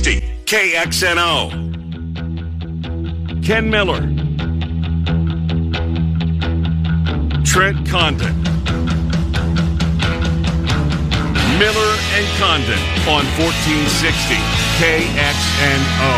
1460 KXNO. Ken Miller. Trent Condon. Miller and Condon on 1460 KXNO.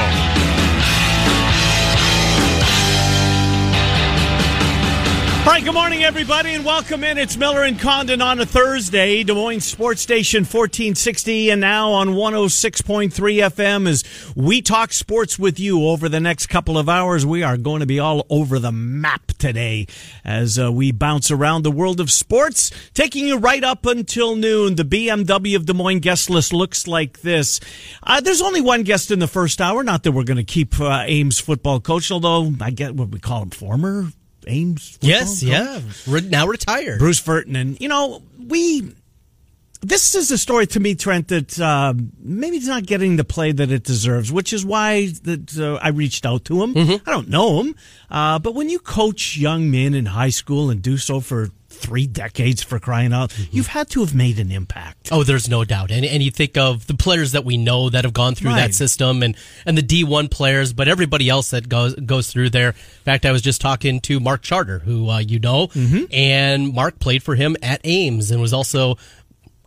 All right, good morning, everybody, and welcome in. It's Miller and Condon on a Thursday, Des Moines Sports Station 1460, and now on 106.3 FM as we talk sports with you over the next couple of hours. We are going to be all over the map today as uh, we bounce around the world of sports, taking you right up until noon. The BMW of Des Moines guest list looks like this. Uh, there's only one guest in the first hour, not that we're going to keep uh, Ames football coach, although I get what we call him former Ames. Yes, yeah. Re- now retired. Bruce Furton, and you know we. This is a story to me, Trent, that uh, maybe it's not getting the play that it deserves, which is why that uh, I reached out to him. I don't know him, uh, but when you coach young men in high school and do so for three decades for crying out, you've had to have made an impact. Oh, there's no doubt. And and you think of the players that we know that have gone through Right. that system and and the D1 players, but everybody else that goes goes through there. In fact, I was just talking to Mark Charter, who uh, you know, Mm-hmm. and Mark played for him at Ames and was also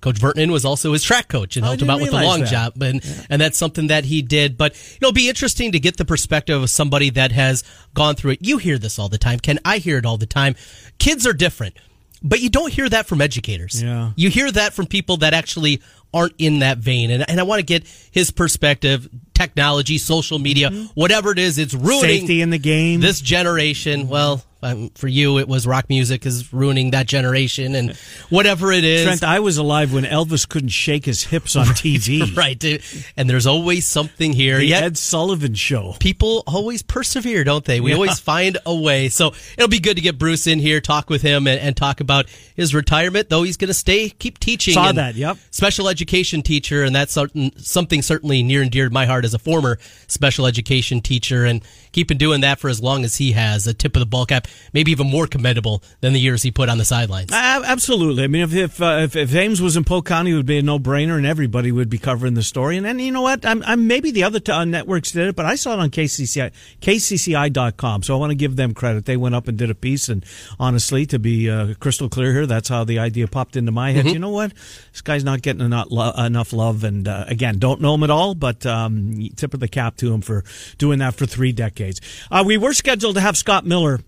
Coach Vernon was also his track coach and helped him out with the long that. jump, and and that's something that he did. But you know, it'll be interesting to get the perspective of somebody that has gone through it. You hear this all the time, Ken. I hear it all the time. Kids are different, but you don't hear that from educators. Yeah. you hear that from people that actually aren't in that vein, and and I want to get his perspective. Technology, social media, whatever it is, it's ruining Mm-hmm. Safety in the game. this generation. Well, um, for you, it was rock music is ruining that generation, and whatever it is. Trent, I was alive when Elvis couldn't shake his hips on TV. right, dude. and there's always something here. The Yet Ed Sullivan Show. people always persevere, don't they? We always find a way. So it'll be good to get Bruce in here, talk with him, and, and talk about his retirement. Though he's going to stay, keep teaching. Saw that, yep. Special education teacher, and that's something certainly near and dear to my heart as a former special education teacher, and keeping doing that for as long as he has. A tip of the ball cap, maybe even more commendable than the years he put on the sidelines. Uh, absolutely. I mean, if if, uh, if if Ames was in Polk County, it would be a no brainer, and everybody would be covering the story. And then you know what? I'm, I'm maybe the other t- uh, networks did it, but I saw it on KCCI KCCI.com. So I want to give them credit. They went up and did a piece, and honestly, to be uh, crystal clear here, that's how the idea popped into my head. You know what? This guy's not getting enough love, and uh, again, don't know him at all, but um, tip of the cap to him for doing that for three decades. Uh, we were scheduled to have Scott Miller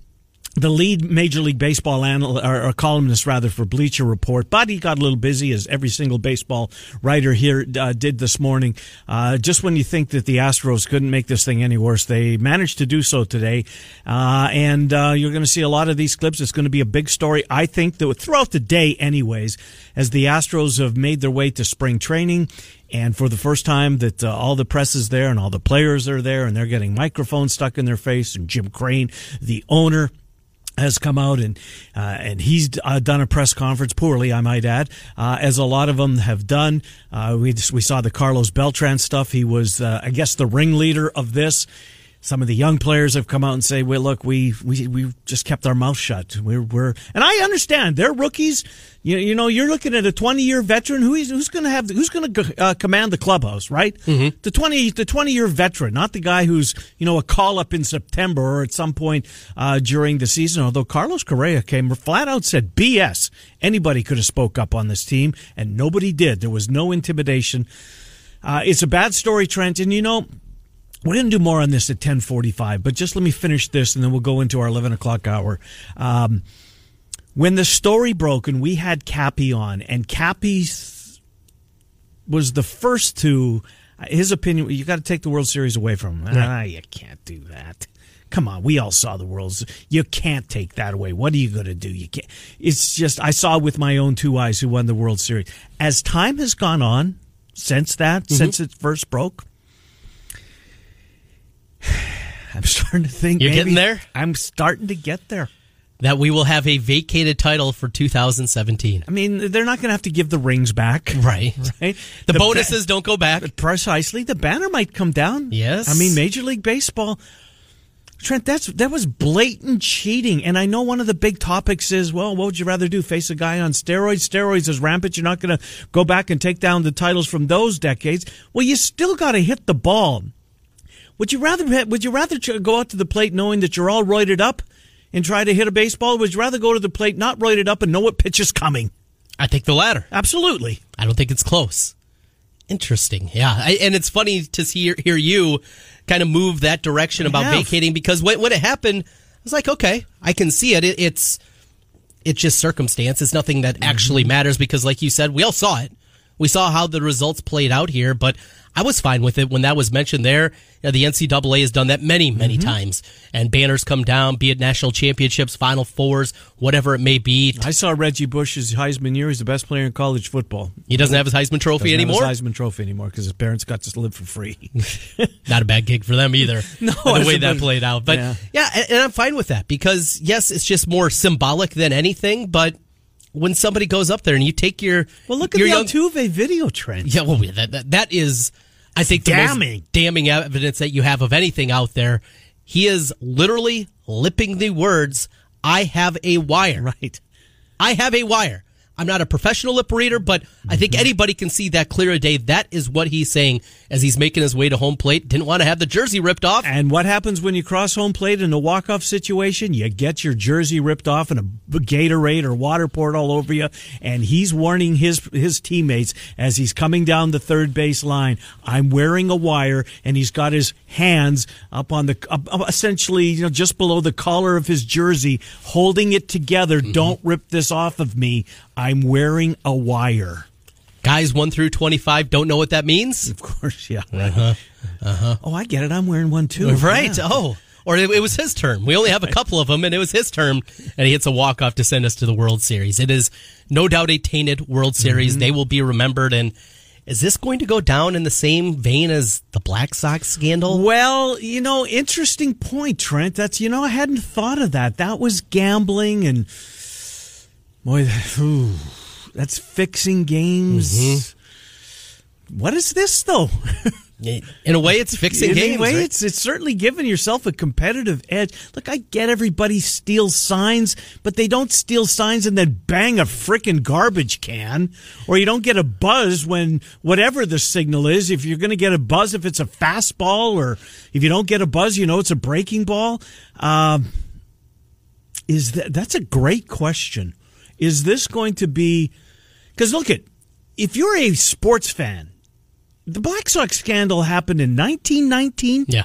the lead Major League Baseball anal- or, or columnist rather for Bleacher Report, but he got a little busy as every single baseball writer here uh, did this morning. Uh, just when you think that the Astros couldn't make this thing any worse, they managed to do so today, uh, and uh, you're going to see a lot of these clips. It's going to be a big story, I think, that throughout the day, anyways, as the Astros have made their way to spring training. And for the first time that uh, all the press is there and all the players are there and they're getting microphones stuck in their face and Jim Crane, the owner, has come out and uh, and he's uh, done a press conference poorly, I might add, uh, as a lot of them have done. Uh, we just, we saw the Carlos Beltran stuff. He was, uh, I guess, the ringleader of this. Some of the young players have come out and say, "Well, look, we we we just kept our mouth shut. We're we're," and I understand they're rookies. You, you know, you're looking at a 20 year veteran who is who's going to have who's going to uh, command the clubhouse, right? Mm-hmm. The 20 the 20 year veteran, not the guy who's you know a call up in September or at some point uh, during the season. Although Carlos Correa came flat out said, "BS." Anybody could have spoke up on this team, and nobody did. There was no intimidation. Uh, it's a bad story, Trent, and you know. We're going to do more on this at 1045, but just let me finish this and then we'll go into our 11 o'clock hour. Um, when the story broke and we had Cappy on, and Cappy was the first to, his opinion, you got to take the World Series away from him. Ah, you can't do that. Come on, we all saw the World's. You can't take that away. What are you going to do? You can't. It's just I saw with my own two eyes who won the World Series. As time has gone on since that, Mm-hmm. since it first broke, I'm starting to think You're maybe getting there? I'm starting to get there. that we will have a vacated title for 2017. I mean, they're not going to have to give the rings back, Right. right? The, ba- bonuses don't go back. precisely. The banner might come down. Yes. I mean, Major League Baseball. Trent, that's that was blatant cheating, and I know one of the big topics is, well, what would you rather do? Face a guy on steroids? Steroids is rampant. You're not going to go back and take down the titles from those decades. Well, you still got to hit the ball. Would you rather would you rather go out to the plate knowing that you're all roided up and try to hit a baseball? Or would you rather go to the plate not roided up and know what pitch is coming? I think the latter. Absolutely. I don't think it's close. Interesting. Yeah. I, and it's funny to see, hear you kind of move that direction I about have. vacating because when, when it happened, I was like, okay, I can see it. it it's, it's just circumstance. It's nothing that actually Mm-hmm. matters because, like you said, we all saw it. We saw how the results played out here, but I was fine with it when that was mentioned there. You know, the NCAA has done that many, many Mm-hmm. times, and banners come down, be it national championships, Final Fours, whatever it may be. I saw Reggie Bush's Heisman year. He's the best player in college football. He doesn't have his Heisman Trophy Doesn't have anymore. his Heisman Trophy anymore because his parents got to live for free. not a bad gig for them either. No, the way that played out. But Yeah. yeah, and, and I'm fine with that because yes, it's just more symbolic than anything. But when somebody goes up there and you take your well, look at your the young, Altuve video Trent. yeah, well, that, that that is, I think, the damning. most damning evidence that you have of anything out there. He is literally lipping the words, "I have a wire." Right. I have a wire. I'm not a professional lip reader, but I think Mm-hmm. anybody can see that clear a day. That is what he's saying as he's making his way to home plate. Didn't want to have the jersey ripped off. And what happens when you cross home plate in a walk-off situation? You get your jersey ripped off and a Gatorade or water poured all over you. And he's warning his his teammates as he's coming down the third base line. I'm wearing a wire, and he's got his hands up on the up, up essentially you know just below the collar of his jersey, holding it together. Don't rip this off of me. I'm wearing a wire. Guys 1 through 25 don't know what that means. Of course, yeah. Uh-huh. Uh-huh. Oh, I get it. I'm wearing one too. Right. Yeah. Oh. Or it, it was his term. We only have a couple of them, and it was his term, and he hits a walk off to send us to the World Series. It is no doubt a tainted World Series. Mm-hmm. They will be remembered. And is this going to go down in the same vein as the Black Sox scandal? Well, you know, interesting point, Trent. That's you know, I hadn't thought of that. That was gambling, and boy, that- ooh, that's fixing games. Mm-hmm. What is this though? In a way, it's fixing In games. a way, right? it's it's certainly giving yourself a competitive edge. Look, I get everybody steals signs, but they don't steal signs and then bang a frickin' garbage can, or you don't get a buzz when whatever the signal is. If you're going to get a buzz, if it's a fastball, or if you don't get a buzz, you know it's a breaking ball. Um, is that that's a great question? Is this going to be? Because look at if you're a sports fan, the Black Sox scandal happened in 1919, yeah.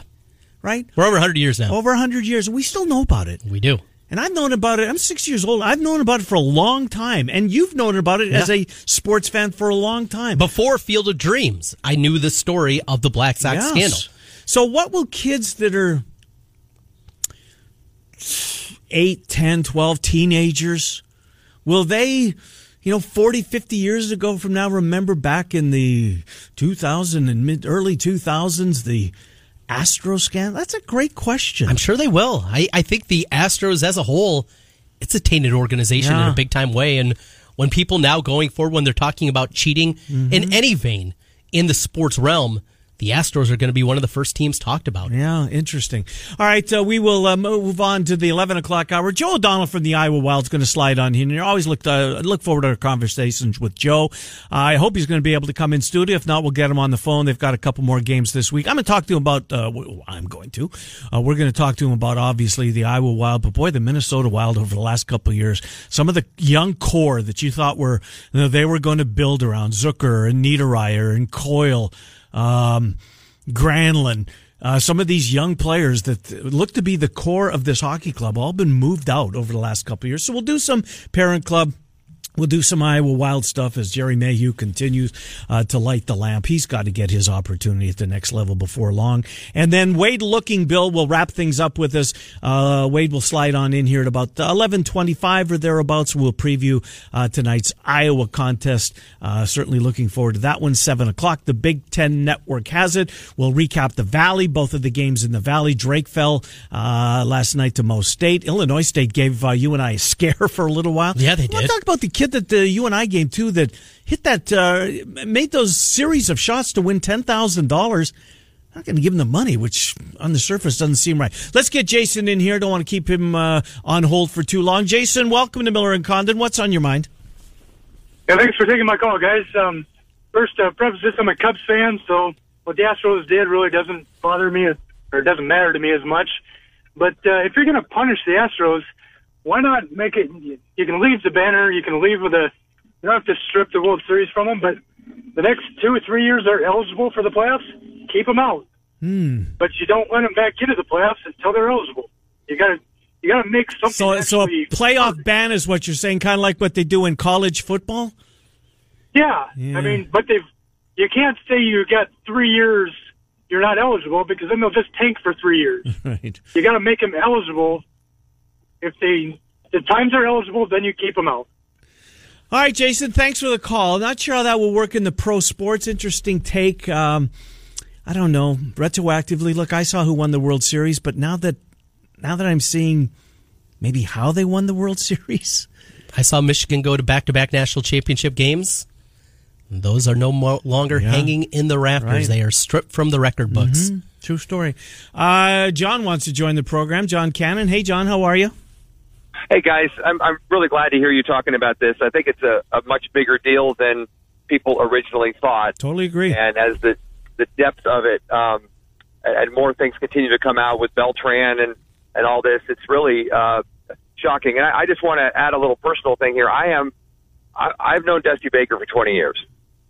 right? We're over 100 years now. Over 100 years. We still know about it. We do. And I've known about it. I'm six years old. I've known about it for a long time. And you've known about it as a sports fan for a long time. Before Field of Dreams, I knew the story of the Black Sox Yes. scandal. So, what will kids that are 8, 10, 12, teenagers, will they, you know, 40, 50 years ago from now remember back in the 2000 and mid early 2000s, the Astro scandal? That's a great question. I'm sure they will. I, I think the Astros as a whole, it's a tainted organization in a big time way. And when people now going forward, when they're talking about cheating Mm-hmm. in any vein in the sports realm, the Astros are going to be one of the first teams talked about. Yeah, interesting. All right, uh, we will uh, move on to the eleven o'clock hour. Joe O'Donnell from the Iowa Wild's going to slide on here. And you always look uh, look forward to our conversations with Joe. Uh, I hope he's going to be able to come in studio. If not, we'll get him on the phone. They've got a couple more games this week. I'm going to talk to him about. Uh, I'm going to. Uh, we're going to talk to him about obviously the Iowa Wild, but boy, the Minnesota Wild over the last couple years. Some of the young core that you thought were you know, they were going to build around Zucker and Niederreiter and Coyle. Um, Granlund, uh, some of these young players that look to be the core of this hockey club, all been moved out over the last couple of years. So we'll do some parent club. We'll do some Iowa Wild stuff as Gerry Mayhew continues uh, to light the lamp. He's got to get his opportunity at the next level before long. And then Wade Looking Bill will wrap things up with us. Uh, Wade will slide on in here at about 11:25 or thereabouts. We'll preview uh, tonight's Iowa contest. Uh, certainly looking forward to that one. Seven o'clock. The Big Ten Network has it. We'll recap the Valley. Both of the games in the Valley. Drake fell uh, last night to Mo State. Illinois State gave uh, UNI a scare for a little while. Yeah, they I want to did. talk about the kid that the UNI game too that hit that uh, made those series of shots to win ten thousand dollars. I'm not going to give him the money, which on the surface doesn't seem right. Let's get Jason in here. Don't want to keep him uh, on hold for too long. Jason, welcome to Miller and Condon. What's on your mind? Yeah, thanks for taking my call, guys. Um, first, uh, preface this: I'm a Cubs fan, so what the Astros did really doesn't bother me, or doesn't matter to me as much. But uh, if you're going to punish the Astros, why not make it? You can leave the banner, you can leave with a. You don't have to strip the World Series from them, but the next two or three years they're eligible for the playoffs. Keep them out, Hmm. but you don't let them back into the playoffs until they're eligible. You got to. You got to make something. So, so a playoff ban is what you're saying, kind of like what they do in college football. Yeah. Yeah. I mean, but they've you can't say you got three years you're not eligible because then they'll just tank for three years. Right. you got to make them eligible. If they the times they're eligible, then you keep them out. All right, Jason. Thanks for the call. Not sure how that will work in the pro sports. Interesting take. Um, I don't know. Retroactively, look, I saw who won the World Series, but now that now that I'm seeing maybe how they won the World Series, I saw Michigan go to back to back national championship games. Those are no more longer Yeah. hanging in the rafters. Right. They are stripped from the record books. true story. Uh, John wants to join the program. John Cannon. Hey, John, how are you? Hey guys, I'm I'm really glad to hear you talking about this. I think it's a, a much bigger deal than people originally thought, Totally agree. and as the the depth of it um, and more things continue to come out with Beltran and and all this, it's really uh, shocking. And I, I just want to add a little personal thing here. I am I, I've known Dusty Baker for 20 years.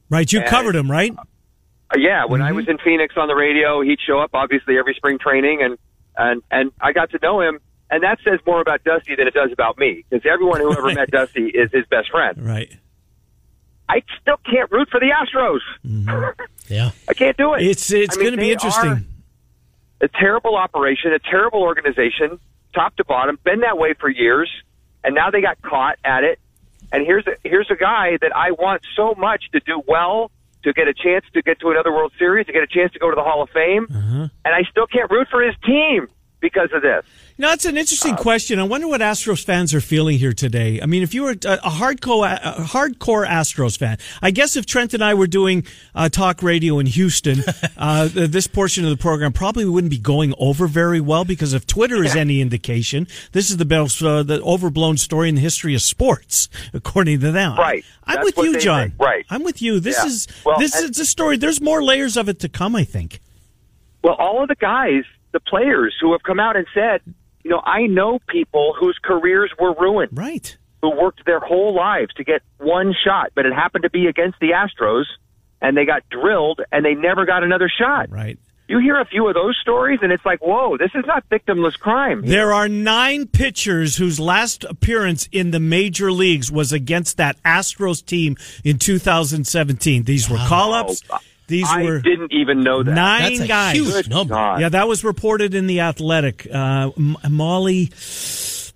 Right, you and- covered him, right? Uh, yeah, when I was in Phoenix on the radio, he'd show up obviously every spring training, and and and I got to know him, and that says more about Dusty than it does about me, because everyone who ever met Dusty is his best friend. Right. I still can't root for the Astros. Yeah. I can't do it. It's it's I mean, going to be interesting. A terrible operation, a terrible organization, top to bottom, been that way for years, and now they got caught at it. And here's a, here's a guy that I want so much to do well, to get a chance to get to another World Series, to get a chance to go to the Hall of Fame, Uh-huh. and I still can't root for his team because of this. You know, it's an interesting question. I wonder what Astros fans are feeling here today. I mean, if you were a, a hardcore, a hardcore Astros fan, I guess if Trent and I were doing uh, talk radio in Houston, uh, this portion of the program probably wouldn't be going over very well because if Twitter is any indication, this is the best, uh, the overblown story in the history of sports, according to them. Right. I'm That's with you, John. think. Right. I'm with you. This Yeah. is Well, this and- is a story. There's more layers of it to come. I think. Well, all of the guys, the players who have come out and said, you know, I know people whose careers were ruined. Right. who worked their whole lives to get one shot, but it happened to be against the Astros, and they got drilled, and they never got another shot. Right. You hear a few of those stories, and it's like, whoa, this is not victimless crime. There are nine pitchers whose last appearance in the major leagues was against that Astros team in 2017. These were call ups. These I were didn't even know that. nine That's a guys. huge Good number. God. Yeah, that was reported in the Athletic. Uh, M- Molly,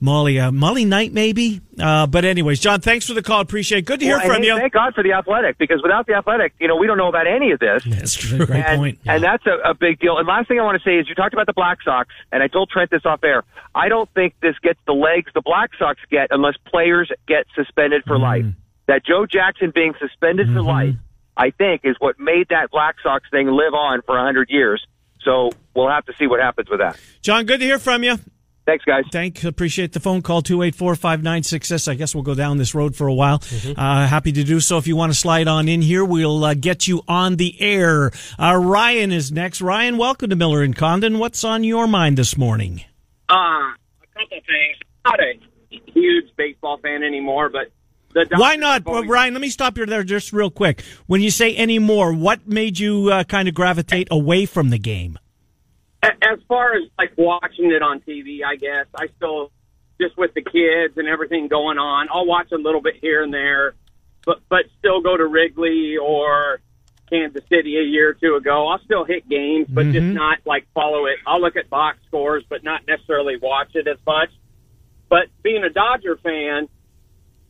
Molly, uh, Molly Knight, maybe. Uh, but anyways, John, thanks for the call. Appreciate. it. Good to hear Well, from and you. Thank God for the athletic, because without the athletic, you know, we don't know about any of this. That's true. Great and, point. and that's a, a big deal. And last thing I want to say is you talked about the Black Sox, and I told Trent this off air. I don't think this gets the legs the Black Sox get unless players get suspended for life. That Joe Jackson being suspended for life, I think, is what made that Black Sox thing live on for a 100 years. So we'll have to see what happens with that. John, good to hear from you. Thanks, guys. Thank, appreciate the phone call, 284-5966. I guess we'll go down this road for a while. Uh, happy to do so. If you want to slide on in here, we'll uh, get you on the air. Uh, Ryan is next. Ryan, welcome to Miller and Condon. What's on your mind this morning? Uh, a couple things. Not a huge baseball fan anymore, but the Dodgers Why not? Well, Ryan, let me stop you there just real quick. When you say any more, what made you uh, kind of gravitate away from the game? As far as like watching it on TV, I guess I still just with the kids and everything going on. I'll watch a little bit here and there, but but still go to Wrigley or Kansas City a year or two ago. I'll still hit games, but just not like follow it. I'll look at box scores, but not necessarily watch it as much. But being a Dodger fan,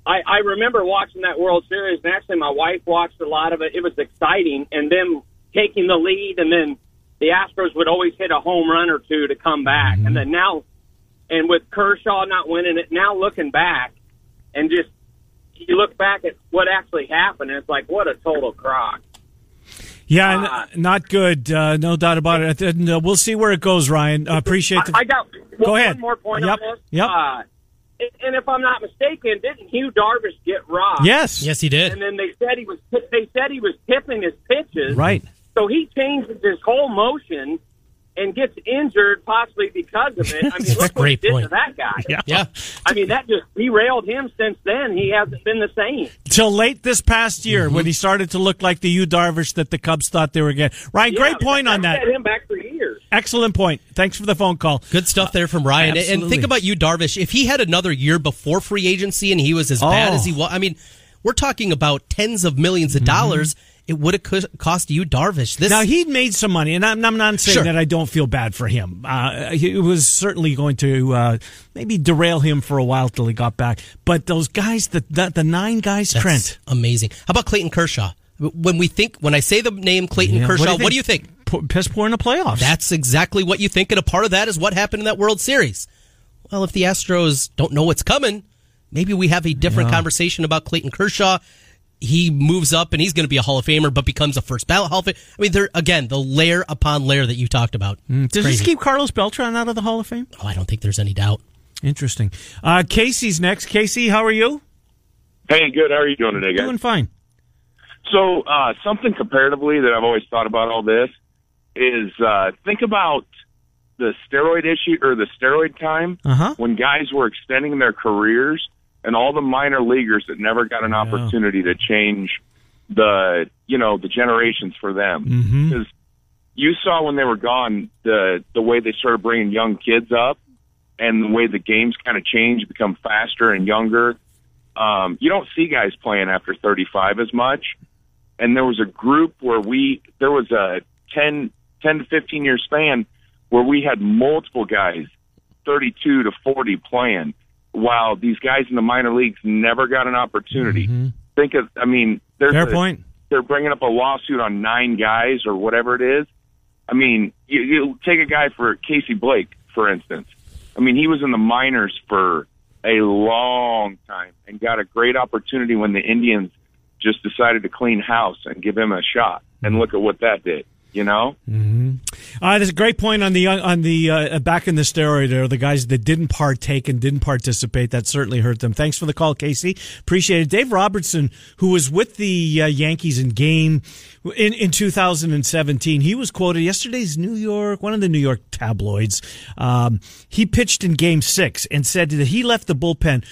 I, I remember watching that World Series, and actually my wife watched a lot of it. It was exciting, and them taking the lead, and then the Astros would always hit a home run or two to come back, and then now, and with Kershaw not winning it, now looking back, and just you look back at what actually happened, and it's like what a total crock. Yeah, Uh, n- not good. Uh, no doubt about it. And, uh, we'll see where it goes, Ryan. Uh, appreciate the. I, got Go ahead. one more point Yep, on this. yep. And- and if I'm not mistaken, didn't Yu Darvish get robbed? yes. Yes, he did. And then they said he was they said he was tipping his pitches. Right. So he changes his whole motion and gets injured possibly because of it. I mean, look what he great did point. to that guy. Yeah. Yeah. I mean, that just derailed him. Since then, he hasn't been the same. Till late this past year when he started to look like the Yu Darvish that the Cubs thought they were getting. Ryan, great point on that. Set him back for years. Excellent point. Thanks for the phone call. Good stuff there from Ryan. And- And think about Yu Darvish. If he had another year before free agency and he was as bad Oh. as he oh. was, I mean, we're talking about tens of millions of dollars. Mm-hmm. It would have co- cost Yu Darvish. This Now he'd made some money, and I'm, I'm not saying Sure. that I don't feel bad for him. Uh, he- it was certainly going to uh, maybe derail him for a while till he got back. But those guys, the the, the nine guys, that's Trent, amazing. How about Clayton Kershaw? When we think, when I say the name Clayton Yeah, Kershaw, what do you think? P- piss poor in the playoffs. That's exactly what you think, and a part of that is what happened in that World Series. Well, if the Astros don't know what's coming, maybe we have a different conversation about Clayton Kershaw. He moves up and he's going to be a Hall of Famer, but becomes a first ballot Hall of Fame. I mean, there again, the layer upon layer that you talked about. Mm, Does crazy. this keep Carlos Beltran out of the Hall of Fame? oh, I don't think there's any doubt. Interesting. Uh, Casey's next. Casey, how are you? Hey, good. How are you doing today, guys? Doing fine. So, uh, something comparatively that I've always thought about all this is uh, think about the steroid issue or the steroid time Uh-huh. when guys were extending their careers and all the minor leaguers that never got an opportunity to change the you know the generations for them. Because you saw when they were gone the the way they started bringing young kids up and the way the games kind of change become faster and younger. Um, you don't see guys playing after 35 as much. And there was a group where we there was a 10 10 to 15 year span where we had multiple guys 32 to 40 playing while these guys in the minor leagues never got an opportunity. Mm-hmm. Think of i mean there's Fair a- point. they're bringing up a lawsuit on nine guys or whatever it is. I mean you, you take a guy for casey blake for instance. I mean he was in the minors for a long time and got a great opportunity when the indians just decided to clean house and give him a shot. And mm-hmm. look at what that did you know Uh, there's a great point on the on the uh, back in the steroid or the guys that didn't partake and didn't participate. That certainly hurt them. Thanks for the call, Casey. Appreciate it. Dave Robertson, who was with the uh, Yankees in game in, in 2017, he was quoted yesterday's New York, one of the New York tabloids. Um, he pitched in game six and said that he left the bullpen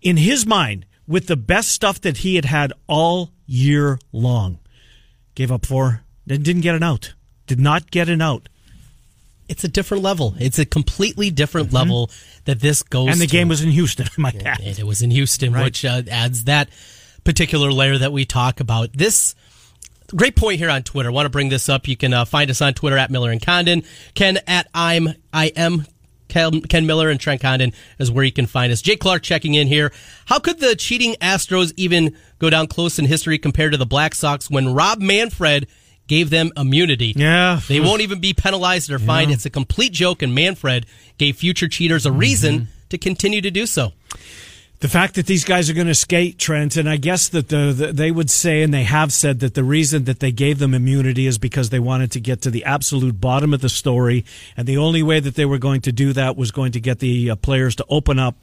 in his mind with the best stuff that he had had all year long. Gave up four, then didn't get an out. Did not get an out. It's a different level. It's a completely different level that this goes. Mm-hmm. And the to. game was in Houston, might add. And it was in Houston, Right. which uh, adds that particular layer that we talk about. This great point here on Twitter. I want to bring this up. You can uh, find us on Twitter at Miller and Condon. Ken at I'm I am Ken, Miller and Trent Condon is where you can find us. Jake Clark checking in here. How could the cheating Astros even go down close in history compared to the Black Sox when Rob Manfred gave them immunity? Yeah. They won't even be penalized or fined. It's a complete joke, and Manfred gave future cheaters a reason Mm-hmm. to continue to do so. The fact that these guys are going to skate, Trent, and I guess that the, the they would say, and they have said that the reason that they gave them immunity is because they wanted to get to the absolute bottom of the story, and the only way that they were going to do that was going to get the uh, players to open up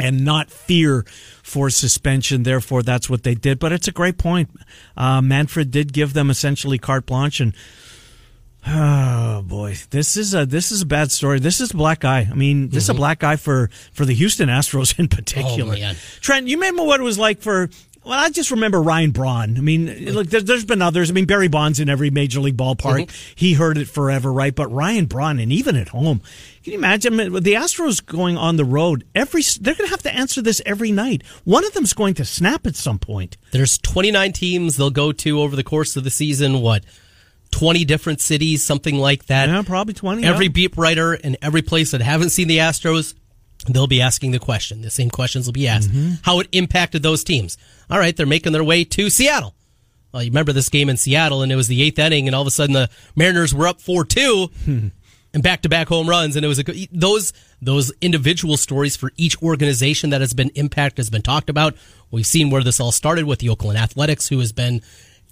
and not fear for suspension. Therefore, that's what they did. But it's a great point. Uh, Manfred did give them essentially carte blanche, and Oh boy, this is a this is a bad story. This is a black eye. I mean, this is a black eye for for the Houston Astros in particular. man. Trent, you remember what it was like for? Well, I just remember Ryan Braun. I mean, look, there, there's been others. I mean, Barry Bonds in every major league ballpark. He heard it forever, right? But Ryan Braun, and even at home, can you imagine the Astros going on the road? Every they're going to have to answer this every night. One of them's going to snap at some point. There's 29 teams they'll go to over the course of the season. What, 20 different cities, something like that. Yeah, probably twenty. Every yeah. beat writer in every place that haven't seen the Astros, they'll be asking the question. The same questions will be asked. Mm-hmm. How it impacted those teams. All right, they're making their way to Seattle. Well, you remember this game in Seattle, and it was the eighth inning, and all of a sudden the Mariners were up four two, hmm. and back to back home runs, and it was a those those individual stories for each organization that has been impacted has been talked about. We've seen where this all started with the Oakland Athletics, who has been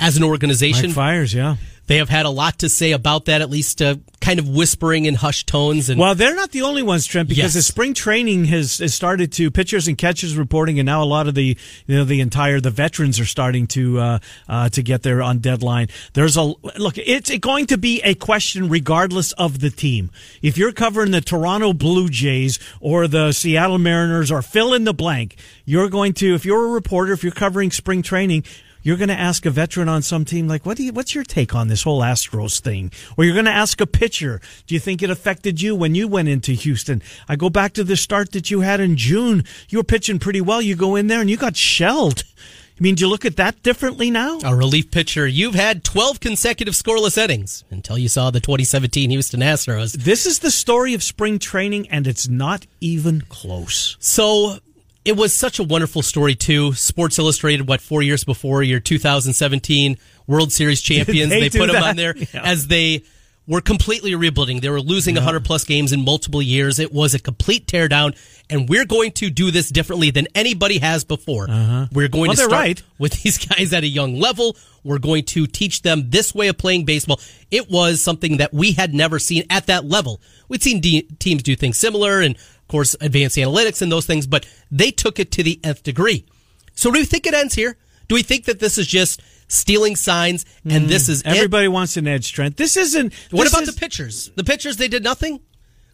as an organization. Mike Fiers, yeah. They have had a lot to say about that, at least uh, kind of whispering in hushed tones. And Well, they're not the only ones, Trent, because Yes. the spring training has, has started to pitchers and catchers reporting, and now a lot of the you know the entire the veterans are starting to uh, uh, to get there on deadline. There's a look. It's going to be a question regardless of the team. If you're covering the Toronto Blue Jays or the Seattle Mariners or fill in the blank, you're going to if you're a reporter, if you're covering spring training you're going to ask a veteran on some team like what do you, what's your take on this whole Astros thing? Or you're going to ask a pitcher do you think it affected you when you went into Houston? I go back to the start that you had in June. You were pitching pretty well. You go in there and you got shelled. I mean do you look at that differently now? A relief pitcher. You've had 12 consecutive scoreless innings until you saw the 2017 Houston Astros. this is the story of spring training and it's not even close. So it was such a wonderful story too. Sports Illustrated, what four years before your 2017 World Series champions, They they, put them on there Yeah. as they were completely rebuilding. They were losing 100 plus games in multiple years. It was a complete teardown, and we're going to do this differently than anybody has before. We're going Well, to start right. with these guys at a young level. We're going to teach them this way of playing baseball. It was something that we had never seen at that level. We'd seen de- teams do things similar and, of course, advanced analytics and those things, but they took it to the nth degree. So do we think it ends here? Do we think that this is just stealing signs and this hmm. is it? everybody wants an edge Trent this isn't What this about is- the pitchers? The pitchers, they did nothing.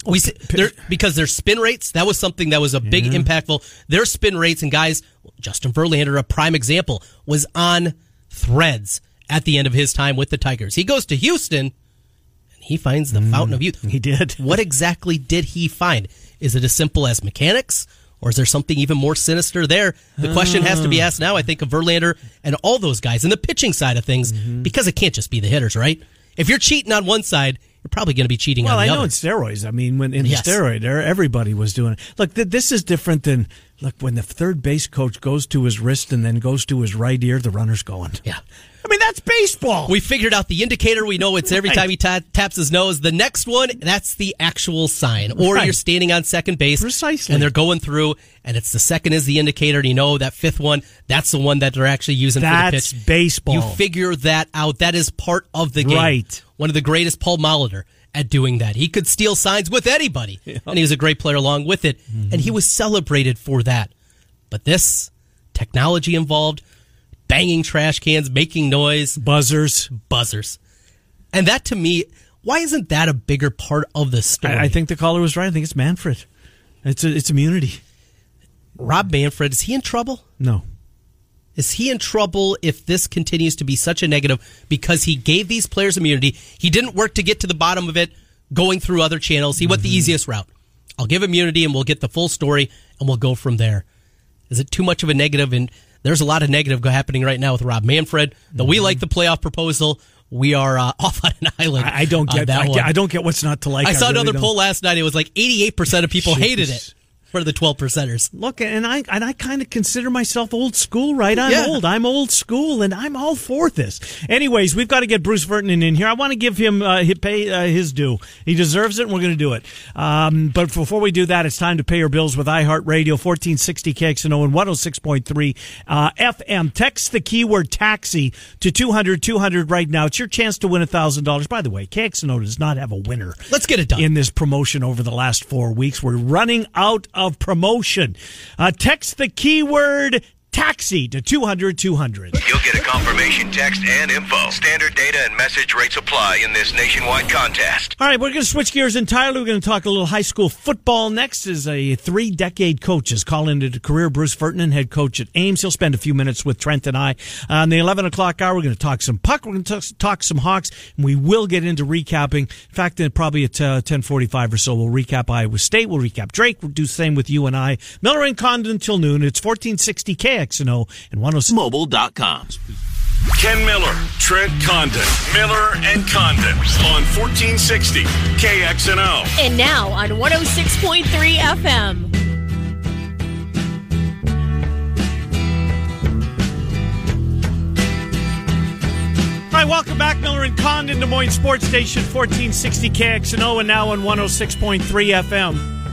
Oh, we see, they're, because their spin rates, that was something that was a big impactful. Their spin rates and guys, Justin Verlander, a prime example, was on threads at the end of his time with the Tigers. He goes to Houston and he finds the hmm. fountain of youth. he did. What exactly did he find? Is it as simple as mechanics? Or is there something even more sinister there? The question has to be asked now, I think, of Verlander and all those guys in the pitching side of things, Mm-hmm. because it can't just be the hitters, right? If you're cheating on one side, you're probably going to be cheating Well, on I know other. in steroids. I mean, when in Yes. the steroid era, everybody was doing it. Look, th- this is different than look when the third base coach goes to his wrist and then goes to his right ear. The runner's going. Yeah. I mean that's baseball. We figured out the indicator. We know it's every Right. time he ta- taps his nose. The next one, that's the actual sign. Or Right. you're standing on second base. Precisely. And they're going through, and it's the second is the indicator, and you know that fifth one, that's the one that they're actually using That's for the pitch. baseball. You figure that out. That is part of the game. Right. One of the greatest, Paul Molitor, at doing that. He could steal signs with anybody, and he was a great player along with it, and he mm-hmm. was celebrated for that. But this technology involved, banging trash cans, making noise, Buzzers. buzzers. And that to me, why isn't that a bigger part of the story? I, I think the caller was right. I think it's Manfred. It's a, it's immunity. Rob Manfred, is he in trouble? No. Is he in trouble if this continues to be such a negative because he gave these players immunity? He didn't work to get to the bottom of it going through other channels. He went the mm-hmm. easiest route. I'll give immunity and we'll get the full story and we'll go from there. Is it too much of a negative? And there's a lot of negative happening right now with Rob Manfred. Though we like the playoff proposal, we are uh, off on an island. I, I don't on get that I, one. I don't get what's not to like. I saw really another don't. poll last night. It was like 88% of people hated it for the 12 percenters. Look, and I and I kind of consider myself old school, right? I'm Yeah. old. I'm old school, and I'm all for this. Anyways, we've got to get Bruce Vernon in here. I want to give him uh, his, pay uh, his due. He deserves it, and we're going to do it. Um, but before we do that, it's time to pay your bills with iHeartRadio, 1460 KXNO and 106.3 uh, FM. Text the keyword taxi to 200 200 right now. It's your chance to win $1,000. By the way, KXNO does not have a winner Let's get it done. in this promotion over the last four weeks. We're running out of promotion. Uh, text the keyword taxi to 200 200. You'll get a confirmation text and info. Standard data and message rates apply in this nationwide contest. All right, we're going to switch gears entirely. We're going to talk a little high school football next. Is a three decade coach is calling it a career. Bruce Ferdinand, head coach at Ames. He'll spend a few minutes with Trent and I on the eleven o'clock hour. We're going to talk some puck. We're going to talk, talk some Hawks, and we will get into recapping. In fact, then probably at uh, ten forty five or so, we'll recap Iowa State. We'll recap Drake. We'll do the same with UNI. Miller and Condon until noon. It's fourteen sixty KXNO and one hundred six. Mobile.com. Ken Miller, Trent Condon, Miller and Condon on 1460 KXNO. And now on 106.3 FM. All right, welcome back, Miller and Condon, Des Moines Sports Station, 1460 KXNO, and now on 106.3 FM.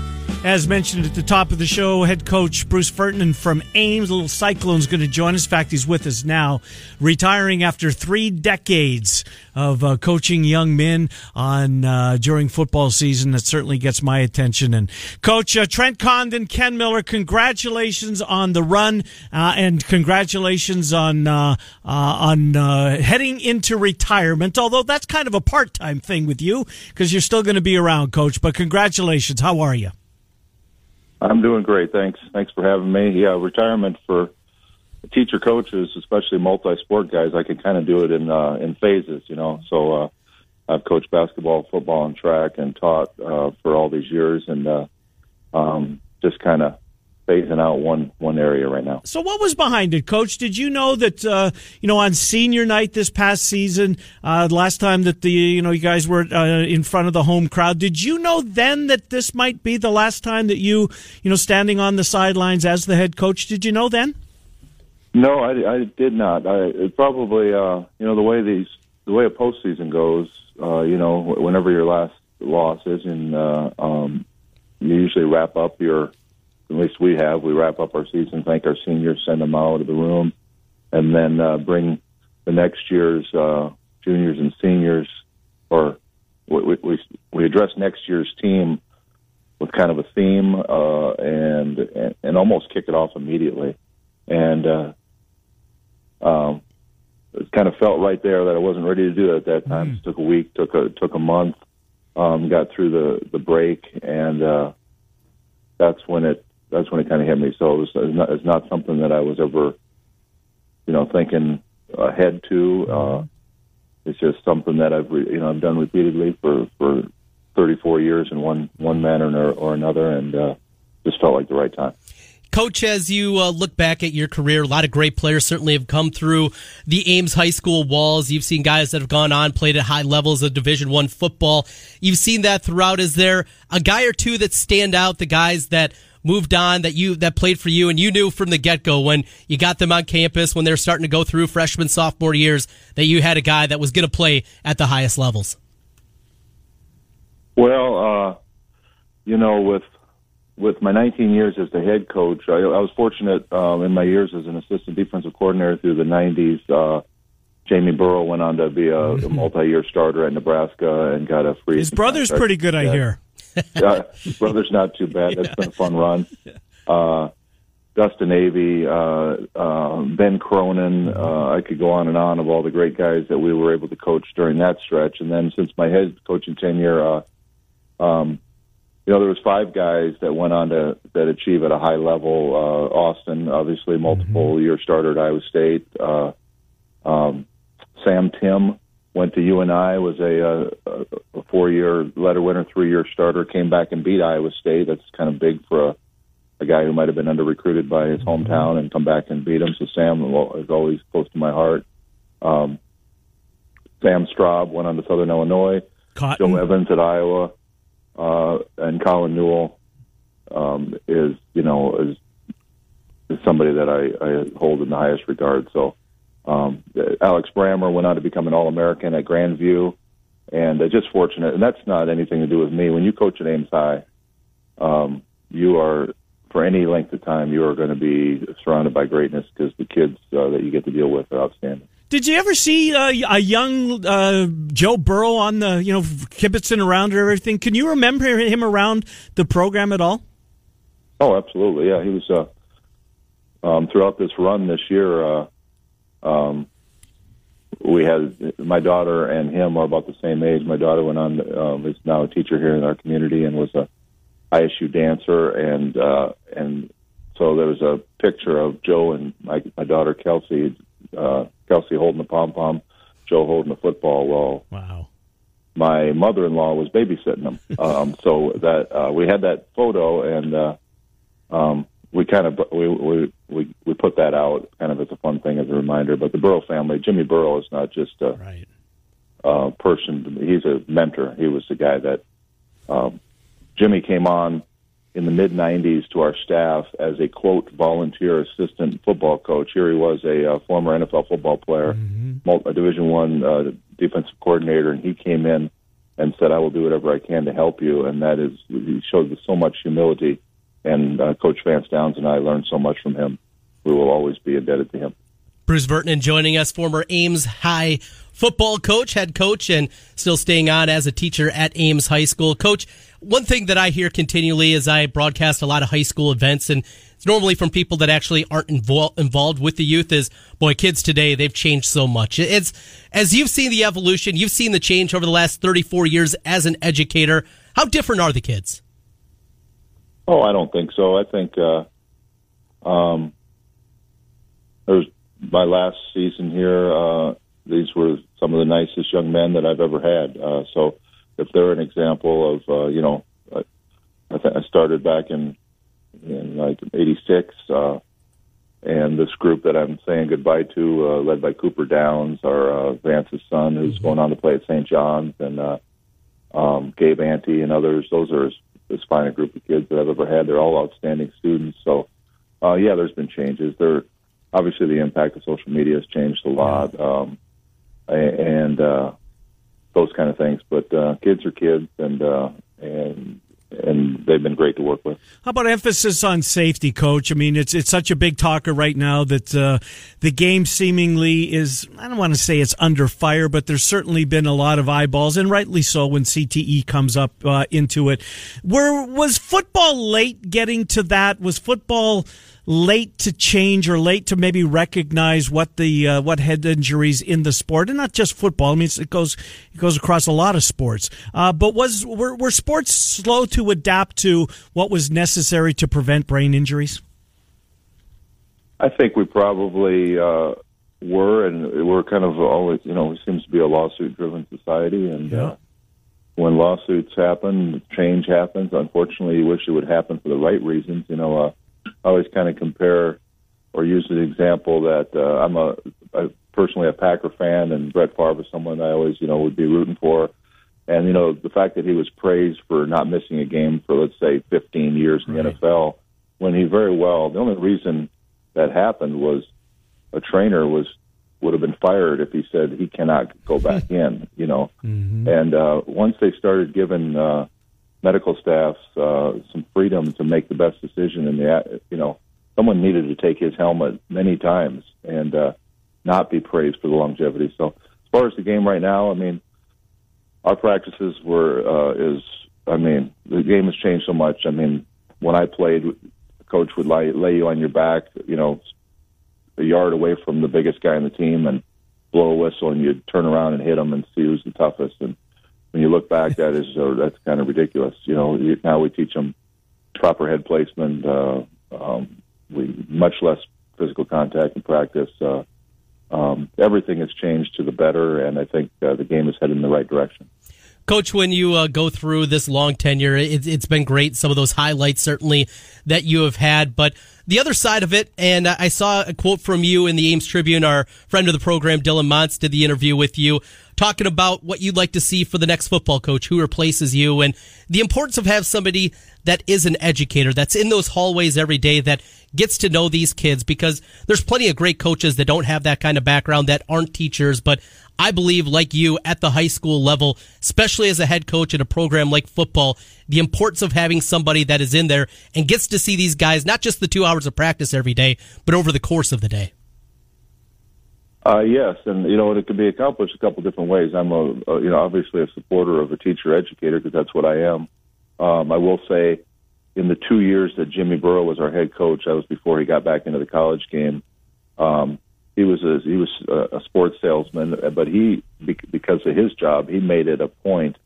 As mentioned at the top of the show, head coach Bruce Ferdinand from Ames, Little Cyclone's going to join us. In fact, he's with us now, retiring after three decades of uh, coaching young men on uh, during football season. That certainly gets my attention. And Coach uh, Trent Condon, Ken Miller, congratulations on the run uh, and congratulations on uh, uh, on heading into retirement. Although that's kind of a part time thing with you because you're still going to be around, Coach. But congratulations. How are you? I'm doing great. Thanks. Thanks for having me. Yeah, retirement for teacher coaches, especially multi-sport guys, I can kind of do it in uh, in phases. You know, so uh, I've coached basketball, football, and track, and taught uh, for all these years, and uh, um, just kind of phasing out one one area right now. So, what was behind it, Coach? Did you know that uh, you know on senior night this past season, uh, last time that the you know you guys were uh, in front of the home crowd, did you know then that this might be the last time that you you know standing on the sidelines as the head coach? Did you know then? No, I, I did not. I it probably uh, you know the way these the way a postseason goes. Uh, you know, whenever your last loss is, and uh, um, you usually wrap up your at least we have. We wrap up our season, thank our seniors, send them out of the room, and then uh, bring the next year's uh, juniors and seniors, or we, we, we address next year's team with kind of a theme uh, and, and and almost kick it off immediately. And uh, um, it kind of felt right there that I wasn't ready to do it at that time. Mm. It took a week, took a took a month, um, got through the the break, and uh, that's when it that's when it kind of hit me. So it was, it's not, it's not something that I was ever, you know, thinking ahead to. Uh, it's just something that I've, re, you know, I've done repeatedly for for 34 years in one one manner or, or another, and uh, just felt like the right time. Coach, as you uh, look back at your career, a lot of great players certainly have come through the Ames High School walls. You've seen guys that have gone on, played at high levels of Division One football. You've seen that throughout. Is there a guy or two that stand out? The guys that moved on that you that played for you and you knew from the get go when you got them on campus when they're starting to go through freshman sophomore years that you had a guy that was going to play at the highest levels? Well, uh, you know, with with my 19 years as the head coach, I, I was fortunate um, in my years as an assistant defensive coordinator through the 90s. Uh, Jamie Burrow went on to be a, a multi-year starter at Nebraska and got a free. His brother's contract. pretty good, I hear uh, brother's not too bad. That's been a fun run. Uh, Dustin Avey, uh, uh, Ben Cronin. Uh, I could go on and on of all the great guys that we were able to coach during that stretch. And then since my head coaching tenure, uh, um, you know, there was five guys that went on to that achieve at a high level. Uh, Austin, obviously, multiple mm-hmm. year starter at Iowa State. Uh, um, Sam Tim, went to UNI, was a, a, a four-year letter winner, three-year starter, came back and beat Iowa State. That's kind of big for a, a guy who might have been under-recruited by his hometown and come back and beat him. So Sam is always close to my heart. Um, Sam Straub went on to Southern Illinois. Cotton. Joe Evans at Iowa, uh, and Colin Newell um, is, you know, is, is somebody that I, I hold in the highest regard. So um, Alex Brammer went on to become an All American at Grandview, and uh, just fortunate. And that's not anything to do with me. When you coach at Ames High, um, you are for any length of time you are going to be surrounded by greatness because the kids uh, that you get to deal with are outstanding. Did you ever see uh, a young uh, Joe Burrow on the you know kibitzing around or everything? Can you remember him around the program at all? Oh, absolutely. Yeah, he was uh, um, throughout this run this year. Um, we had my daughter and him are about the same age. My daughter went on um, is now a teacher here in our community and was a ISU dancer, and uh, and so there was a picture of Joe and my my daughter Kelsey, uh, Kelsey holding the pom pom, Joe holding the football. Well, wow. My mother-in-law was babysitting them, um, so that uh, we had that photo, and uh, um, we kind of we, we we we put that out kind of as a fun thing as a reminder. But the Burrow family, Jimmy Burrow is not just a right. uh, person; he's a mentor. He was the guy that um, Jimmy came on in the mid '90s to our staff as a quote volunteer assistant football coach. Here he was, a uh, former NFL football player, mm-hmm. a Division One uh, defensive coordinator, and he came in and said, "I will do whatever I can to help you." And that is, he showed so much humility, and uh, Coach Vance Downs and I learned so much from him. We will always be indebted to him. Bruce Vernon joining us, former Ames High football coach, head coach, and still staying on as a teacher at Ames High School. Coach, one thing that I hear continually as I broadcast a lot of high school events, and it's normally from people that actually aren't invol- involved with the youth, is boy, kids today, they've changed so much. It's as you've seen the evolution, you've seen the change over the last 34 years as an educator. How different are the kids? Oh, I don't think so. I think, uh, um, there's my last season here, uh, these were some of the nicest young men that I've ever had. Uh, so if they're an example of, uh, you know, I, I, th- I started back in in like '86, uh, and this group that I'm saying goodbye to, uh, led by Cooper Downs, our uh, Vance's son, who's mm-hmm. going on to play at St. John's, and uh, um, Gabe Ante and others. Those are as fine group of kids that I've ever had. They're all outstanding students. So, uh, yeah, there's been changes. There, obviously, the impact of social media has changed a lot. Um, and uh, those kind of things. But uh, kids are kids, and uh, and and they've been great to work with. How about emphasis on safety, coach? I mean, it's it's such a big talker right now that uh, the game seemingly is. I don't want to say it's under fire, but there's certainly been a lot of eyeballs, and rightly so when CTE comes up uh, into it. Where was football late getting to that? Was football late to change or late to maybe recognize what the uh, what head injuries in the sport and not just football. I mean, it goes it goes across a lot of sports. Uh, but was were, were sports slow to adapt to what was necessary to prevent brain injuries? I think we probably uh, were, and we're kind of always, you know, it seems to be a lawsuit-driven society, and yeah. uh, when lawsuits happen, change happens. Unfortunately, you wish it would happen for the right reasons. You know, uh, I always kind of compare or use an example that uh, I'm a, a personally a Packer fan, and Brett Favre is someone I always you know would be rooting for. And you know the fact that he was praised for not missing a game for let's say 15 years in the right. NFL, when he very well the only reason that happened was a trainer was would have been fired if he said he cannot go back in. You know, mm-hmm. and uh, once they started giving uh, medical staffs uh, some freedom to make the best decision. And the you know, someone needed to take his helmet many times and uh, not be praised for the longevity. So as far as the game right now, I mean, our practices were uh, is I mean the game has changed so much. I mean, when I played, the coach would lay, lay you on your back, you know, a yard away from the biggest guy in the team and blow a whistle, and you'd turn around and hit him and see who's the toughest. And when you look back, that is uh, that's kind of ridiculous. You know, now we teach them proper head placement. Uh, um, we much less physical contact in practice. Uh, um, everything has changed to the better, and I think uh, the game is headed in the right direction. Coach, when you uh, go through this long tenure, it, has been great. Some of those highlights, certainly, that you have had. But the other side of it, and I saw a quote from you in the Ames Tribune. Our friend of the program, Dylan Montz, did the interview with you, talking about what you'd like to see for the next football coach who replaces you, and the importance of have somebody that is an educator that's in those hallways every day that gets to know these kids because there's plenty of great coaches that don't have that kind of background that aren't teachers, but I believe, like you, at the high school level, especially as a head coach in a program like football, the importance of having somebody that is in there and gets to see these guys, not just the two hours of practice every day, but over the course of the day. Uh, yes, and you know it can be accomplished a couple different ways. I'm a, a you know obviously a supporter of a teacher educator because that's what I am. Um, I will say, in the two years that Jimmy Burrow was our head coach, that was before he got back into the college game. Um, he was a he was a, a sports salesman, but he because of his job, he made it a point.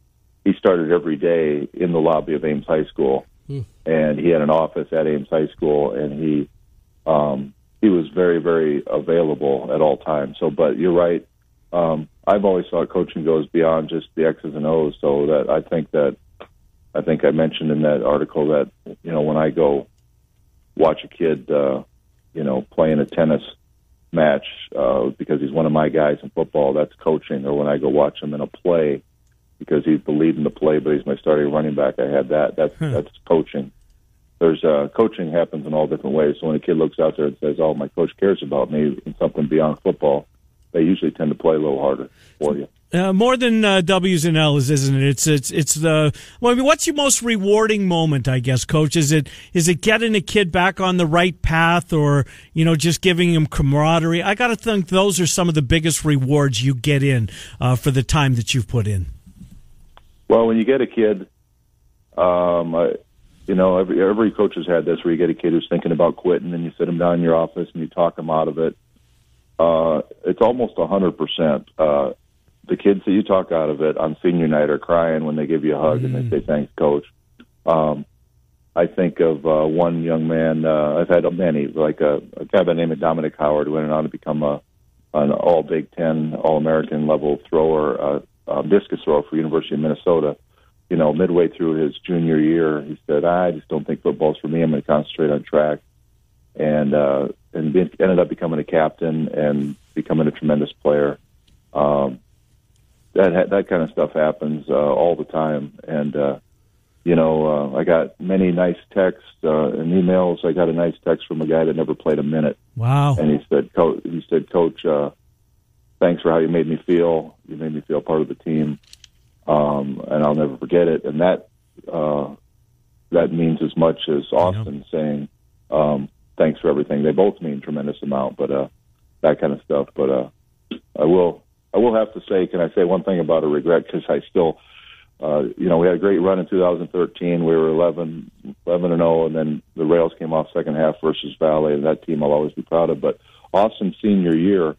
He started every day in the lobby of Ames High School, hmm. and he had an office at Ames High School, and he um, he was very very available at all times. So, but you're right. Um, I've always thought coaching goes beyond just the X's and O's. So that I think that I think I mentioned in that article that you know when I go watch a kid, uh, you know, playing a tennis match uh, because he's one of my guys in football. That's coaching. Or when I go watch him in a play because he's the lead in the play, but he's my starting running back. I had that. That's hmm. that's coaching. There's uh, coaching happens in all different ways. So when a kid looks out there and says, "Oh, my coach cares about me," and something beyond football, they usually tend to play a little harder for you. Uh, more than uh, W's and L's, isn't it? It's it's it's the. Well, I mean, what's your most rewarding moment? I guess, Coach. Is it is it getting a kid back on the right path, or you know, just giving him camaraderie? I got to think those are some of the biggest rewards you get in uh, for the time that you've put in. Well, when you get a kid, um, I, you know, every every coach has had this, where you get a kid who's thinking about quitting, and you sit him down in your office and you talk him out of it. Uh, it's almost a hundred percent. Uh, the kids that you talk out of it on senior night are crying when they give you a hug mm. and they say thanks, coach. Um, I think of uh, one young man. Uh, I've had many, like a, a guy by the name of Dominic Howard, who went on to become a an All Big Ten, All American level thrower, uh, uh, discus thrower for University of Minnesota. You know, midway through his junior year, he said, "I just don't think football's for me. I'm going to concentrate on track." And uh, and be, ended up becoming a captain and becoming a tremendous player. Um, that that kind of stuff happens uh, all the time, and uh, you know, uh, I got many nice texts uh, and emails. I got a nice text from a guy that never played a minute. Wow! And he said, "Coach, he said, Coach, uh, thanks for how you made me feel. You made me feel part of the team, um, and I'll never forget it." And that uh, that means as much as Austin yep. saying, um, "Thanks for everything." They both mean tremendous amount, but uh, that kind of stuff. But uh, I will I will have to say, can I say one thing about a regret? Because I still, uh, you know, we had a great run in 2013. We were 11, 11 and 0, and then the Rails came off second half versus Valley, and that team I'll always be proud of. But Austin's senior year,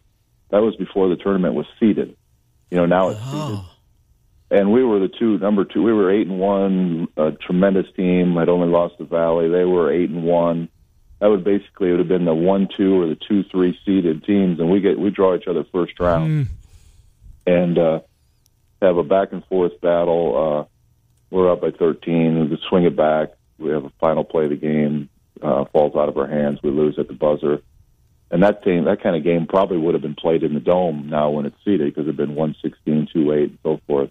that was before the tournament was seeded. You know, now it's oh. seeded and we were the two number two. We were eight and one, a tremendous team. I'd only lost the Valley. They were eight and one. That would basically it would have been the one two or the two three seeded teams, and we get we draw each other first round. Mm and uh, have a back and forth battle. Uh, we're up by 13. We swing it back. We have a final play of the game. Uh, falls out of our hands. We lose at the buzzer. And that team, that kind of game probably would have been played in the dome now when it's seeded because it'd been 116, 2 8, and so forth.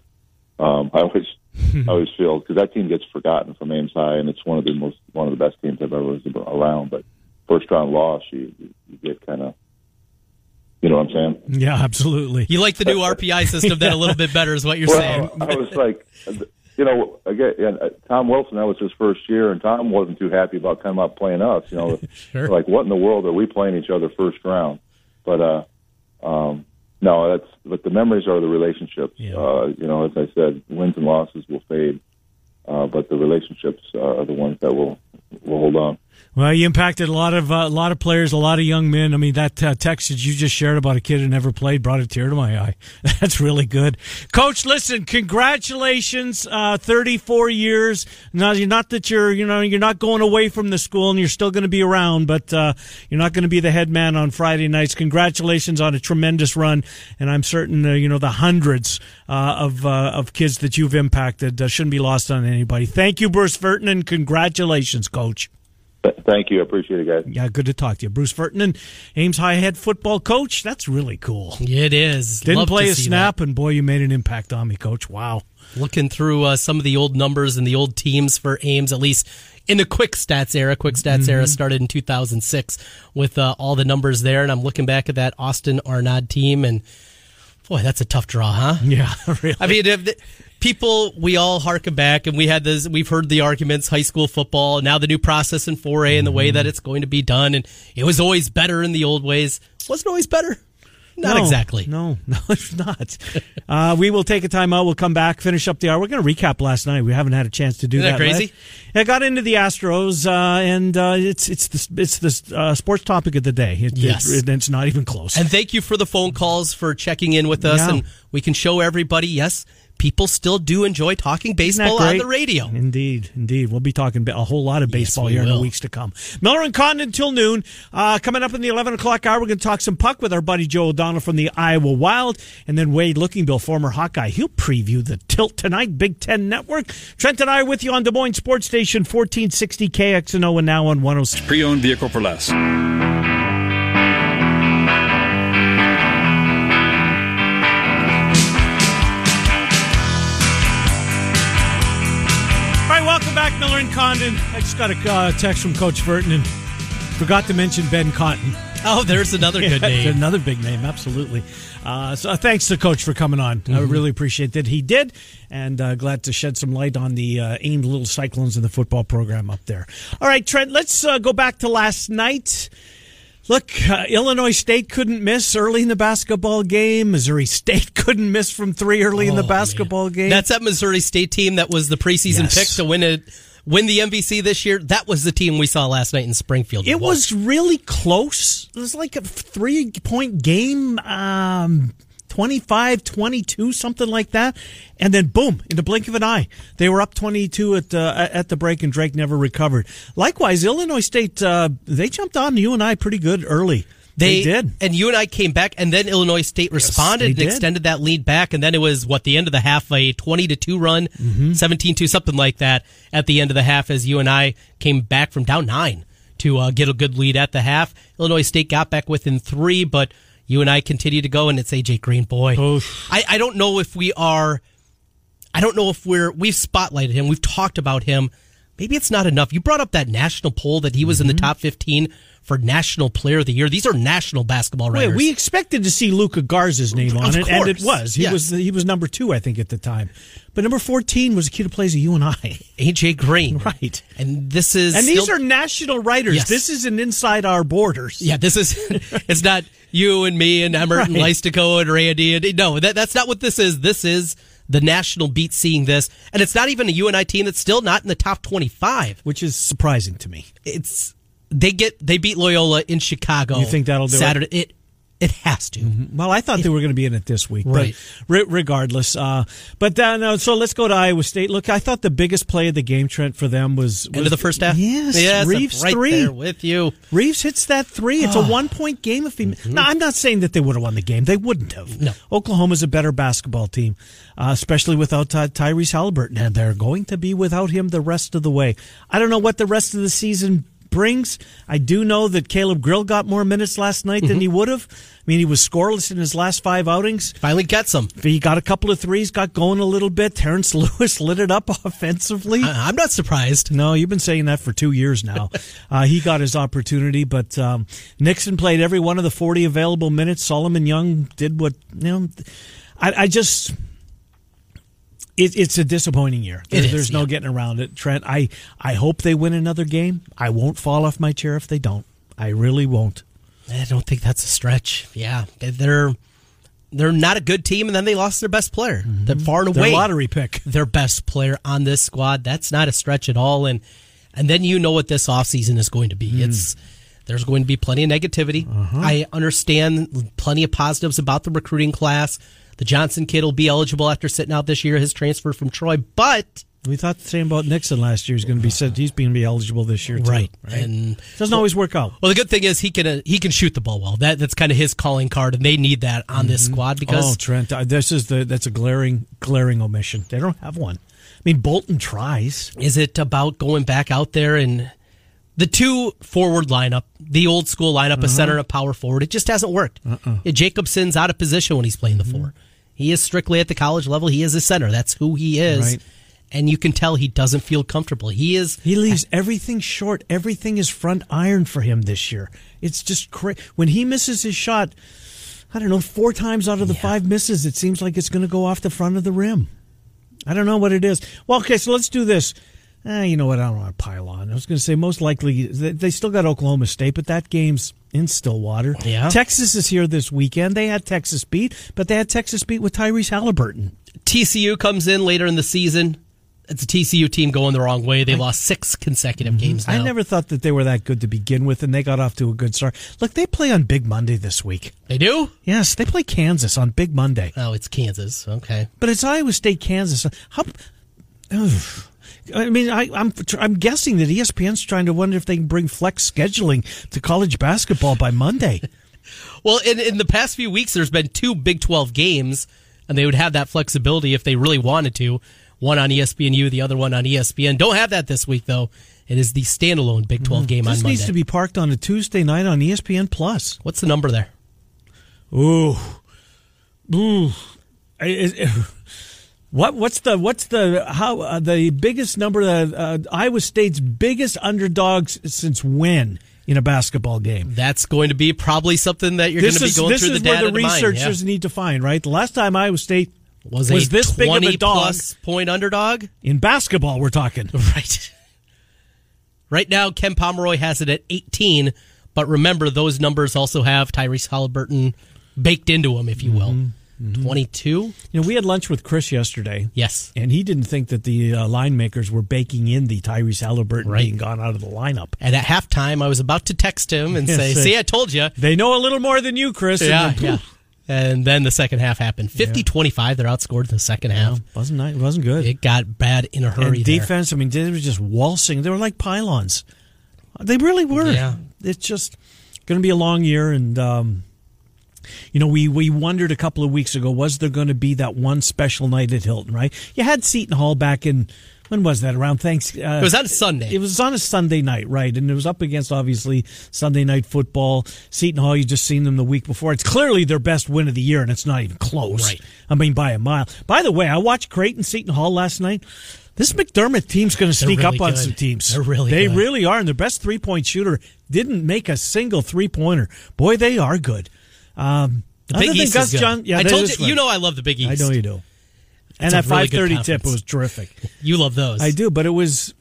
Um, I always, I always feel because that team gets forgotten from Ames High, and it's one of the most, one of the best teams I've ever was around. But first round loss, you, you get kind of you know what I'm saying? Yeah, absolutely. You like the new RPI system then a little bit better, is what you're well, saying. I was like, you know, again, uh, Tom Wilson. That was his first year, and Tom wasn't too happy about coming up playing us. You know, sure. like what in the world are we playing each other first round? But uh, um, no, that's but the memories are the relationships. Yeah. Uh, you know, as I said, wins and losses will fade, uh, but the relationships are the ones that will will hold on. Well, you impacted a lot of uh, a lot of players, a lot of young men. I mean, that uh, text that you just shared about a kid who never played brought a tear to my eye. That's really good, Coach. Listen, congratulations, uh, thirty four years. Now, you're not that you're you know you're not going away from the school, and you're still going to be around, but uh, you're not going to be the head man on Friday nights. Congratulations on a tremendous run, and I'm certain uh, you know the hundreds uh, of of kids that you've impacted shouldn't be lost on anybody. Thank you, Bruce Furton, and congratulations, Coach. Thank you. I appreciate it, guys. Yeah, good to talk to you. Bruce Furton, Ames High head football coach. That's really cool. It is. Didn't Love play a snap, that. and boy, you made an impact on me, coach. Wow. Looking through uh, some of the old numbers and the old teams for Ames, at least in the quick stats era. Quick stats mm-hmm. era started in 2006 with uh, all the numbers there. And I'm looking back at that Austin Arnaud team, and boy, that's a tough draw, huh? Yeah, really. I mean, people we all harken back and we had this we've heard the arguments high school football now the new process in 4a and the way that it's going to be done. And it was always better in the old ways. Wasn't always better? Not no, exactly. No no it's not. Uh, we will take a time out. We'll come back finish up the hour. We're going to recap last night. We haven't had a chance to do Isn't that, that crazy? I got into the Astros, uh, and uh, it's it's the it's the uh, sports topic of the day. It, yes, it, it's not even close. And thank you for the phone calls for checking in with us, Yeah. and we can show everybody. Yes, people still do enjoy talking baseball on the radio. Indeed, indeed. We'll be talking a whole lot of baseball we here in the weeks to come. Miller and Condon until noon. Uh, coming up in the 11 o'clock hour, we're going to talk some puck with our buddy Joe O'Donnell from the Iowa Wild. And then Wade Lookingbill, former Hawkeye. He'll preview the tilt tonight, Big Ten Network. Trent and I are with you on Des Moines Sports Station 1460 KXNO and now on 106. Pre-owned vehicle for less. Welcome back, Miller and Condon. I just got a uh, text from Coach Burton and forgot to mention Ben Cotton. Oh, there's another good Yeah, name. another big name, absolutely. Uh, so thanks to Coach for coming on. I Mhm. really appreciate that he did, and uh, glad to shed some light on the uh, Ames little Cyclones in the football program up there. All right, Trent, let's uh, go back to last night. Look, uh, Illinois State couldn't miss early in the basketball game. Missouri State couldn't miss from three early in the Oh, basketball game. That's that Missouri State team that was the preseason Yes. pick to win it, win the MVC this year. That was the team we saw last night in Springfield. It was really close. It was like a three point game, um, 25 22, something like that. And then, boom, in the blink of an eye, they were up 22 at, uh, at the break, and Drake never recovered. Likewise, Illinois State, uh, they jumped on you and I pretty good early. They, did. and you and I came back, and then Illinois State responded they and did. extended that lead back, and then it was what the end of the half, a twenty to two run, Mm-hmm. 17-2, something like that at the end of the half, as you and I came back from down nine to uh, get a good lead at the half. Illinois State got back within three, but you and I continue to go, and it's AJ Green. Boy, I, I don't know if we are. I don't know if we're we've spotlighted him. We've talked about him. Maybe it's not enough. You brought up that national poll that he was Mm-hmm. in the top 15 for National Player of the Year. These are national basketball writers. Wait, we expected to see Luka Garza's name on Of it, and it was. He Yes. was he was number two, I think, at the time. But number fourteen was a kid who plays a UNI. AJ Green, right? And this is and these still- are national writers. Yes. This isn't inside our borders. Yeah, this is. it's not you and me and Emmert and Right. Leistico and Randy. And no, that, that's not what this is. This is the national beat seeing this, and it's not even a UNI team that's still not in the top twenty-five, which is surprising to me. It's they get they beat Loyola in Chicago. You think that'll do? Saturday? It it has to. Well, I thought they were going to be in it this week, Right. but re- regardless. Uh, but then, uh, so let's go to Iowa State. Look, I thought the biggest play of the game, Trent, for them was, was End of the first half. Yes, Yes, Reeves right three there with you. Reeves hits that three. It's a one point game. If he, no, I'm not saying that they would have won the game. They wouldn't have. No. Oklahoma's a better basketball team, uh, especially without Ty- Tyrese Halliburton, and they're going to be without him the rest of the way. I don't know what the rest of the season brings. I do know that Caleb Grill got more minutes last night than he would have. I mean, he was scoreless in his last five outings. Finally gets them. He got a couple of threes, got going a little bit. Terrence Lewis lit it up offensively. I'm not surprised. No, you've been saying that for two years now. uh, he got his opportunity, but um, Nixon played every one of the 40 available minutes. Solomon Young did what, you know, I, I just. It, it's a disappointing year. There- is, There's no yeah. getting around it, Trent. I, I hope they win another game. I won't fall off my chair if they don't. I really won't. I don't think that's a stretch. Yeah, they're they're not a good team, and then they lost their best player. Mm-hmm. They're far and Their away lottery pick. their best player on this squad. That's not a stretch at all. And and then you know what this offseason is going to be. Mm. It's there's going to be plenty of negativity. I understand plenty of positives about the recruiting class. The Johnson kid will be eligible after sitting out this year, his transfer from Troy, but We thought the same about Nixon last year. He's going to be said he's going to be eligible this year too. right, and it Doesn't always work out. Well, the good thing is he can uh, he can shoot the ball well. That that's kind of his calling card, and they need that on this squad because oh, Trent, uh, this is the that's a glaring glaring omission. They don't have one. I mean, Bolton tries. is it about going back out there and the two forward lineup, the old school lineup, a mm-hmm. center and a power forward? It just hasn't worked. Yeah, Jacobson's out of position when he's playing the mm-hmm. four. He is strictly at the college level. He is a center. That's who he is. Right. And you can tell he doesn't feel comfortable. He is He leaves everything short. Everything is front iron for him this year. It's just crazy. When he misses his shot, I don't know, four times out of the five misses, it seems like it's going to go off the front of the rim. I don't know what it is. Well, okay, so let's do this. Eh, you know what? I don't want to pile on. I was going to say most likely they still got Oklahoma State, but that game's in Stillwater. Yeah. Texas is here this weekend. They had Texas beat, but they had Texas beat with Tyrese Halliburton. TCU comes in later in the season. It's a TCU team going the wrong way. They lost six consecutive games now. I never thought that they were that good to begin with, and they got off to a good start. Look, they play on Big Monday this week. They do? Yes, they play Kansas on Big Monday. Oh, it's Kansas. Okay. But it's Iowa State, Kansas. How? Ugh. I mean, I, I'm I'm guessing that ESPN's trying to wonder if they can bring flex scheduling to college basketball by Monday. Well, in, in the past few weeks, there's been two Big 12 games, and they would have that flexibility if they really wanted to. One on ESPNU, the other one on ESPN. Don't have that this week, though. It is the standalone Big 12 game Mm-hmm. this needs to be parked on a Tuesday night on ESPN Plus. What's the number there? Ooh, ooh. Is- is- What what's the what's the how uh, the biggest number uh, uh, Iowa State's biggest underdogs since when in a basketball game. That's going to be probably something that you're going to be is going this through is the where data the to mine, researchers yeah. need to find right. The last time Iowa State was, was a this big of a dog plus point underdog in basketball. We're talking right. Right now, Ken Pomeroy has it at 18, but remember those numbers also have Tyrese Halliburton baked into them, if you will. Mm-hmm. 22. You know, we had lunch with Chris yesterday. Yes. And he didn't think that the uh, line makers were baking in the Tyrese Halliburton Right. being gone out of the lineup. And at halftime, I was about to text him and Yeah, say, "See, I told you." They know a little more than you, Chris. and Yeah, then, yeah. And then the second half happened. 50-25, they're outscored in the second half. wasn't nice, It wasn't good. It got bad in a hurry. and there. defense, I mean, they were just waltzing. They were like pylons. They really were. Yeah. It's just going to be a long year, and um, you know, we we wondered a couple of weeks ago was there going to be that one special night at Hilton? Right? You had Seton Hall back in when was that around thanks? Uh, It was on a Sunday. It was on a Sunday night, right? And it was up against obviously Sunday night football. Seton Hall, you just seen them the week before. It's clearly their best win of the year, and it's not even close. Right. I mean, by a mile. By the way, I watched Creighton Seton Hall last night. This McDermott team's going to sneak really up on good. some teams. They're really They good. really are, and their best three point shooter didn't make a single three pointer. Boy, they are good. Um, The Big East Gus is good. John, yeah, I told you, you know I love the Big East. I know you do. And that a really five tip was terrific. You love those. I do, but it was.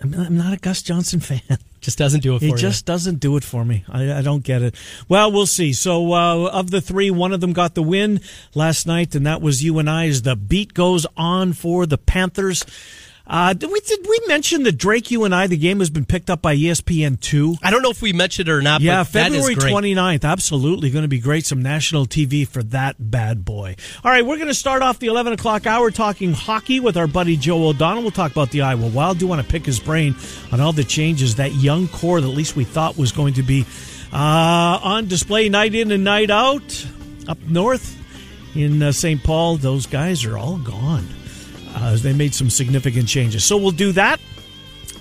I'm not, I'm not a Gus Johnson fan. Just doesn't do it for He you. just doesn't do it for me. I, I don't get it. Well, we'll see. So, uh, of the three, one of them got the win last night, and that was you and I. As the beat goes on for the Panthers. Uh, did we did we mention that Drake, you and I, the game has been picked up by ESPN two? I don't know if we mentioned it or not. Yeah, but that is February great. 29th. Absolutely going to be great. Some national TV for that bad boy. All right, we're going to start off the 11 o'clock hour talking hockey with our buddy Joe O'Donnell. We'll talk about the Iowa Wild. Do want to pick his brain on all the changes that young core that at least we thought was going to be uh, on display night in and night out up north in uh, St. Paul. Those guys are all gone. Uh, they made some significant changes. So we'll do that.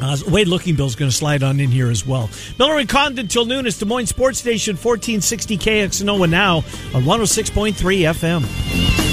Uh, Wade Lookingbill's going to slide on in here as well. Miller and Condon till noon. is Des Moines Sports Station 1460 KXNO now on 106.3 FM.